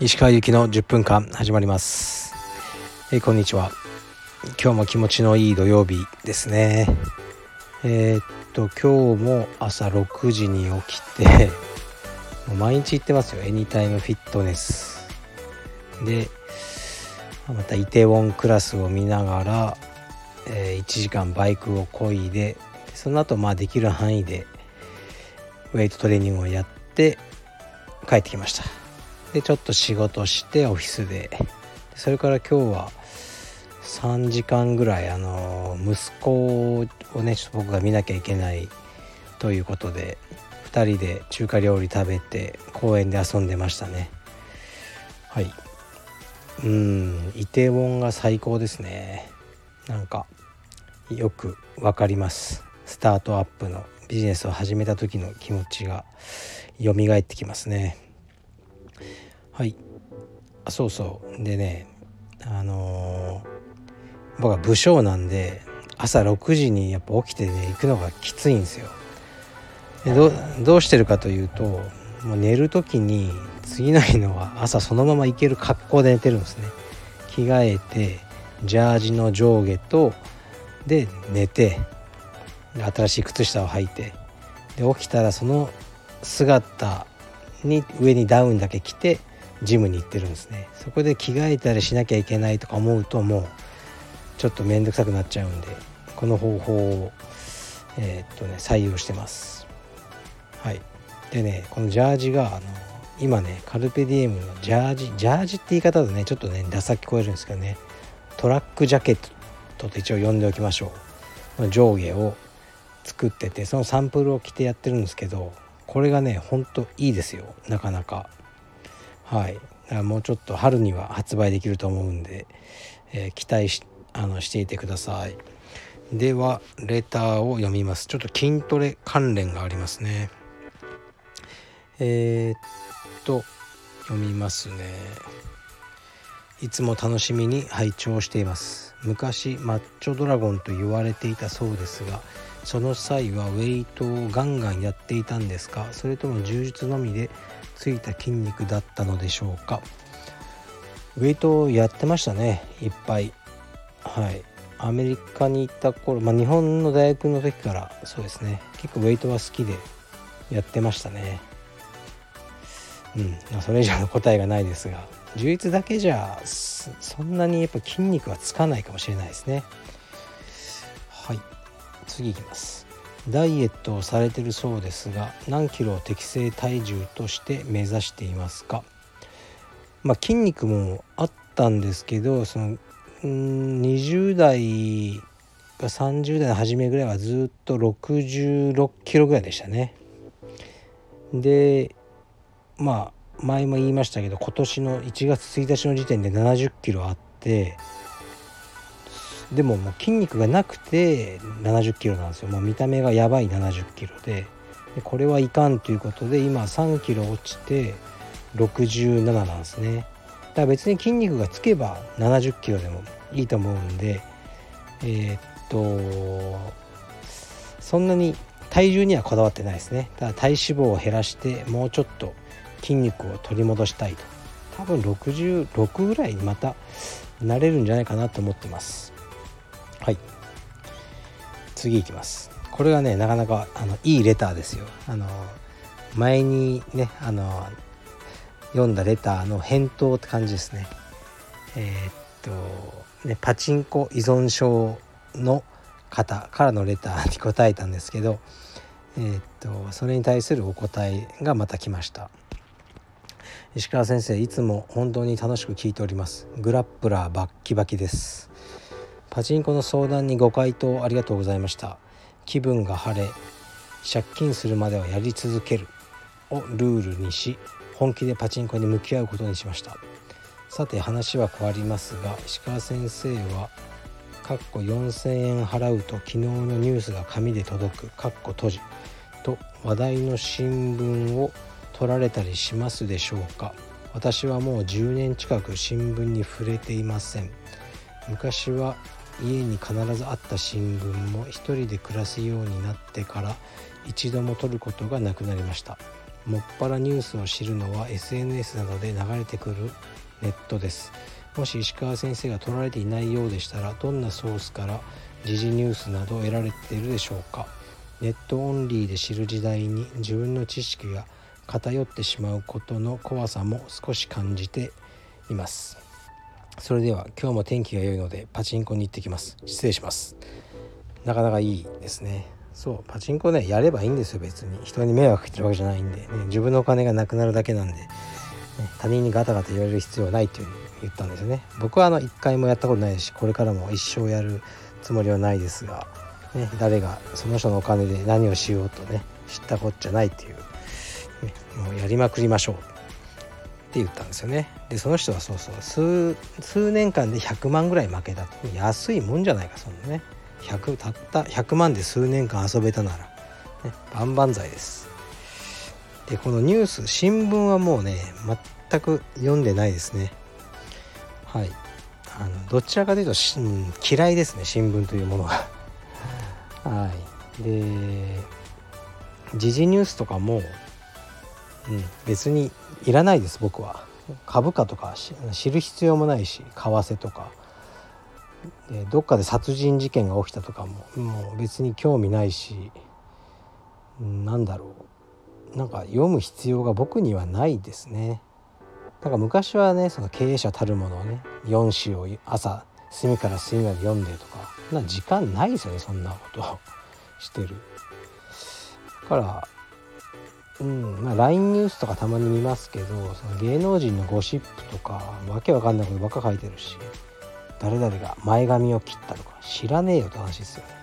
石川行きの10分間始まります、えー、こんにちは。今日も気持ちのいい土曜日ですね。えー、っと今日も朝6時に起きて もう毎日行ってますよ。エニタイムフィットネス。でまたイテウォンクラスを見ながら、えー、1時間バイクをこいでその後まあできる範囲でウェイトトレーニングをやって帰ってきました。でちょっと仕事してオフィスで。それから今日は3時間ぐらいあの息子をねちょっと僕が見なきゃいけないということで2人で中華料理食べて公園で遊んでましたね。はい。うんイテウォンが最高ですね。なんかよくわかります。スタートアップのビジネスを始めた時の気持ちが蘇ってきますね。はい。あそうそう。でねあのー、僕は武将なんで朝6時にやっぱ起きてね行くのがきついんですよ。でどうしてるかというともう寝る時に次の日のは朝そのまま行ける格好で寝てるんですね。着替えてジャージの上下とで寝て新しい靴下を履いてで起きたらその姿に上にダウンだけ着てジムに行ってるんですね。そこで着替えたりしなきゃいけないとか思うともうちょっと面倒くさくなっちゃうんでこの方法をえー、っとね採用してます。はい。でねこのジャージがあの今ねカルペディエムのジャージジャージって言い方だねちょっとねダサ聞こえるんですけどねトラックジャケットと一応呼んでおきましょう。上下を作っててそのサンプルを着てやってるんですけどこれがねほんといいですよ。なかなか。はい。もうちょっと春には発売できると思うんで、えー、期待しあのしていてください。ではレターを読みます。ちょっと筋トレ関連がありますね。えー、っと読みますね。いつも楽しみに拝聴しています。昔マッチョドラゴンと言われていたそうですがその際はウェイトをガンガンやっていたんですか？それとも柔術のみでついた筋肉だったのでしょうか？ウェイトをやってましたねいっぱい。はい。アメリカに行った頃、まあ、日本の大学の時からそうですね。結構ウェイトは好きでやってましたね。うん、まあ、それ以上の答えがないですが。充実だけじゃそんなにやっぱ筋肉はつかないかもしれないですね。はい。次いきます。ダイエットをされてるそうですが何キロを適正体重として目指していますか？まあ筋肉もあったんですけどその20代か30代の初めぐらいはずっと66キロぐらいでしたね。でまあ前も言いましたけど今年の1月1日の時点で70キロあってでももう筋肉がなくて70キロなんですよ。もう見た目がやばい70キロで。でこれはいかんということで今3キロ落ちて67なんですね。だから別に筋肉がつけば70キロでもいいと思うんでえー、っとそんなに体重にはこだわってないですね。ただ体脂肪を減らしてもうちょっと筋肉を取り戻したいと。多分66ぐらいにまたなれるんじゃないかなと思ってます。はい。次いきます。これがねなかなかあのいいレターですよ。あの前にねあの読んだレターの返答って感じですね。えー、っとねパチンコ依存症の方からのレターに答えたんですけどえー、っとそれに対するお答えがまた来ました。石川先生いつも本当に楽しく聞いております。グラップラーバッキバキです。パチンコの相談にご回答ありがとうございました。気分が晴れ借金するまではやり続ける。をルールにし本気でパチンコに向き合うことにしました。さて話は変わりますが石川先生はかっこ4000円払うと昨日のニュースが紙で届くかっこ閉じと話題の新聞を取られたりしますでしょうか。私はもう10年近く新聞に触れていません。昔は家に必ずあった新聞も一人で暮らすようになってから一度も取ることがなくなりました。もっぱらニュースを知るのは SNS などで流れてくるネットです。もし石川先生が取られていないようでしたらどんなソースから時事ニュースなどを得られているでしょうか。ネットオンリーで知る時代に自分の知識が偏ってしまうことの怖さも少し感じています。それでは今日も天気が良いのでパチンコに行ってきます。失礼します。なかなかいいですね。そうパチンコねやればいいんですよ別に。人に迷惑かけてるわけじゃないんで、ね、自分のお金がなくなるだけなんで、ね、他人にガタガタ言われる必要はないっていうふうに言ったんですよね。僕はあの一回もやったことないしこれからも一生やるつもりはないですが、ね、誰がその人のお金で何をしようとね知ったこっちゃないっていう、ね、もうやりまくりましょう。言ったんですよね。でその人はそうそう数数年間で100万ぐらい負けた。と安いもんじゃないかそんなね。100たった100万で数年間遊べたなら、ね、万々歳です。でこのニュース新聞はもうね全く読んでないですね。はい。あのどちらかというと、うん、嫌いですね新聞というものが はい。で時事ニュースとかも、うん、別にいらないです僕は株価とか知る必要もないし為替とかでどっかで殺人事件が起きたとかももう別に興味ないしなんだろうなんか読む必要が僕にはないですね。なんか昔はねその経営者たるものをね4紙を朝隅から隅まで読んでとかな時間ないですよねそんなことしてる。だからうんまあ、LINE ニュースとかたまに見ますけどその芸能人のゴシップとかわけわかんないことばっか書いてるし誰々が前髪を切ったとか知らねえよって話ですよね。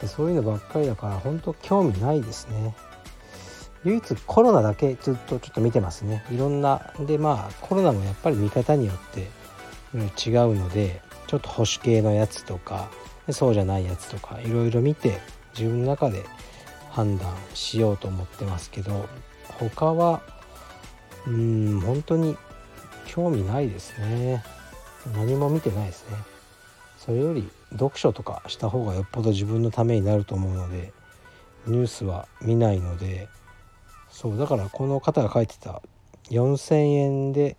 でそういうのばっかりだから本当興味ないですね。唯一コロナだけずっとちょっと見てますね。いろんなでまあコロナもやっぱり見方によって違うのでちょっと保守系のやつとかそうじゃないやつとかいろいろ見て自分の中で判断しようと思ってますけど他はうん本当に興味ないですね。何も見てないですね。それより読書とかした方がよっぽど自分のためになると思うのでニュースは見ないのでそうだからこの方が書いてた4,000円で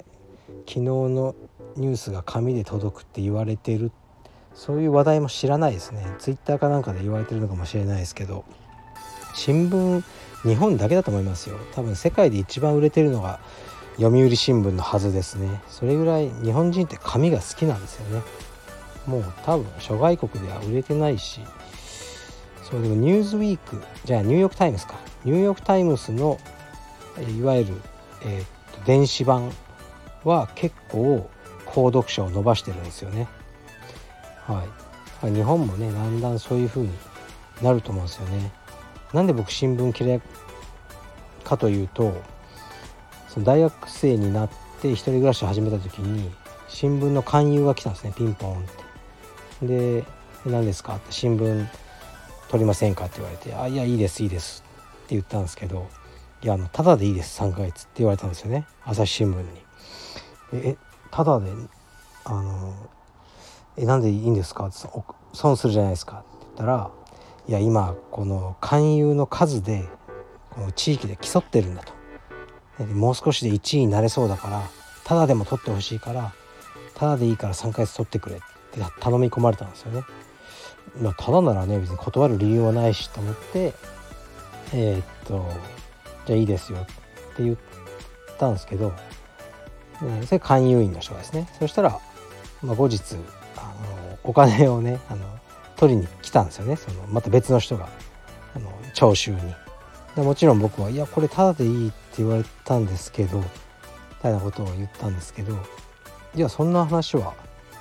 昨日のニュースが紙で届くって言われてるそういう話題も知らないですね。ツイッターかなんかで言われてるのかもしれないですけど新聞日本だけだと思いますよ。多分世界で一番売れてるのが読売新聞のはずですね。それぐらい日本人って紙が好きなんですよね。もう多分諸外国では売れてないし。そうでもニューズウィークじゃあニューヨーク・タイムズかニューヨーク・タイムズのいわゆる、えー、と電子版は結構購読者を伸ばしてるんですよね。はい。日本もねだんだんそういう風になると思うんですよね。なんで僕新聞嫌いかというとその大学生になって一人暮らしを始めた時に新聞の勧誘が来たんですねピンポンってで「何ですか?」って「新聞取りませんか?」って言われて「あいやいいですいいです」って言ったんですけど「いやあのただでいいです3ヶ月」って言われたんですよね朝日新聞に。えただであのえなんでいいんですか?」って損するじゃないですか」って言ったら「いや今この勧誘の数でこの地域で競ってるんだ」と。もう少しで1位になれそうだからただでも取ってほしいからただでいいから3ヶ月取ってくれって頼み込まれたんですよね。まあ、ただならね別に断る理由はないしと思ってえー、っとじゃあいいですよって言ったんですけど、ね、それ勧誘員の人がですねそしたら、まあ、後日あのお金をねあの取りに来たんですよね。そのまた別の人が。あの徴収に。でもちろん僕は「いやこれただでいい」って言われたんですけどみたいなことを言ったんですけど「いやそんな話は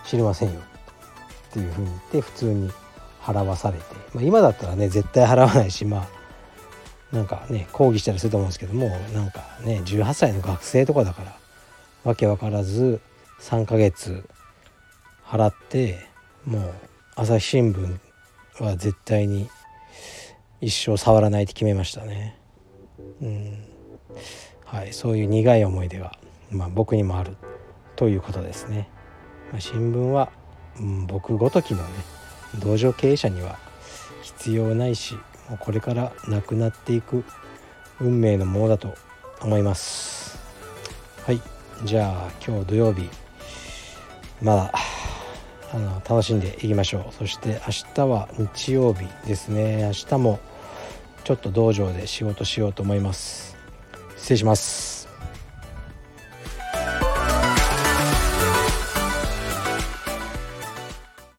知りませんよ」っていうふうに言って普通に払わされて、まあ、今だったらね絶対払わないしまあなんかね抗議したりすると思うんですけどもなんかね18歳の学生とかだからわけわからず3ヶ月払ってもう朝日新聞は絶対に一生触らないって決めましたね。うんはい、そういう苦い思い出が、まあ、僕にもあるということですね。まあ、新聞はうん、僕ごときのね道場経営者には必要ないしもうこれからなくなっていく運命のものだと思いますはいじゃあ今日土曜日まだあの楽しんでいきましょう。そして明日は日曜日ですね。明日もちょっと道場で仕事しようと思います。失礼します。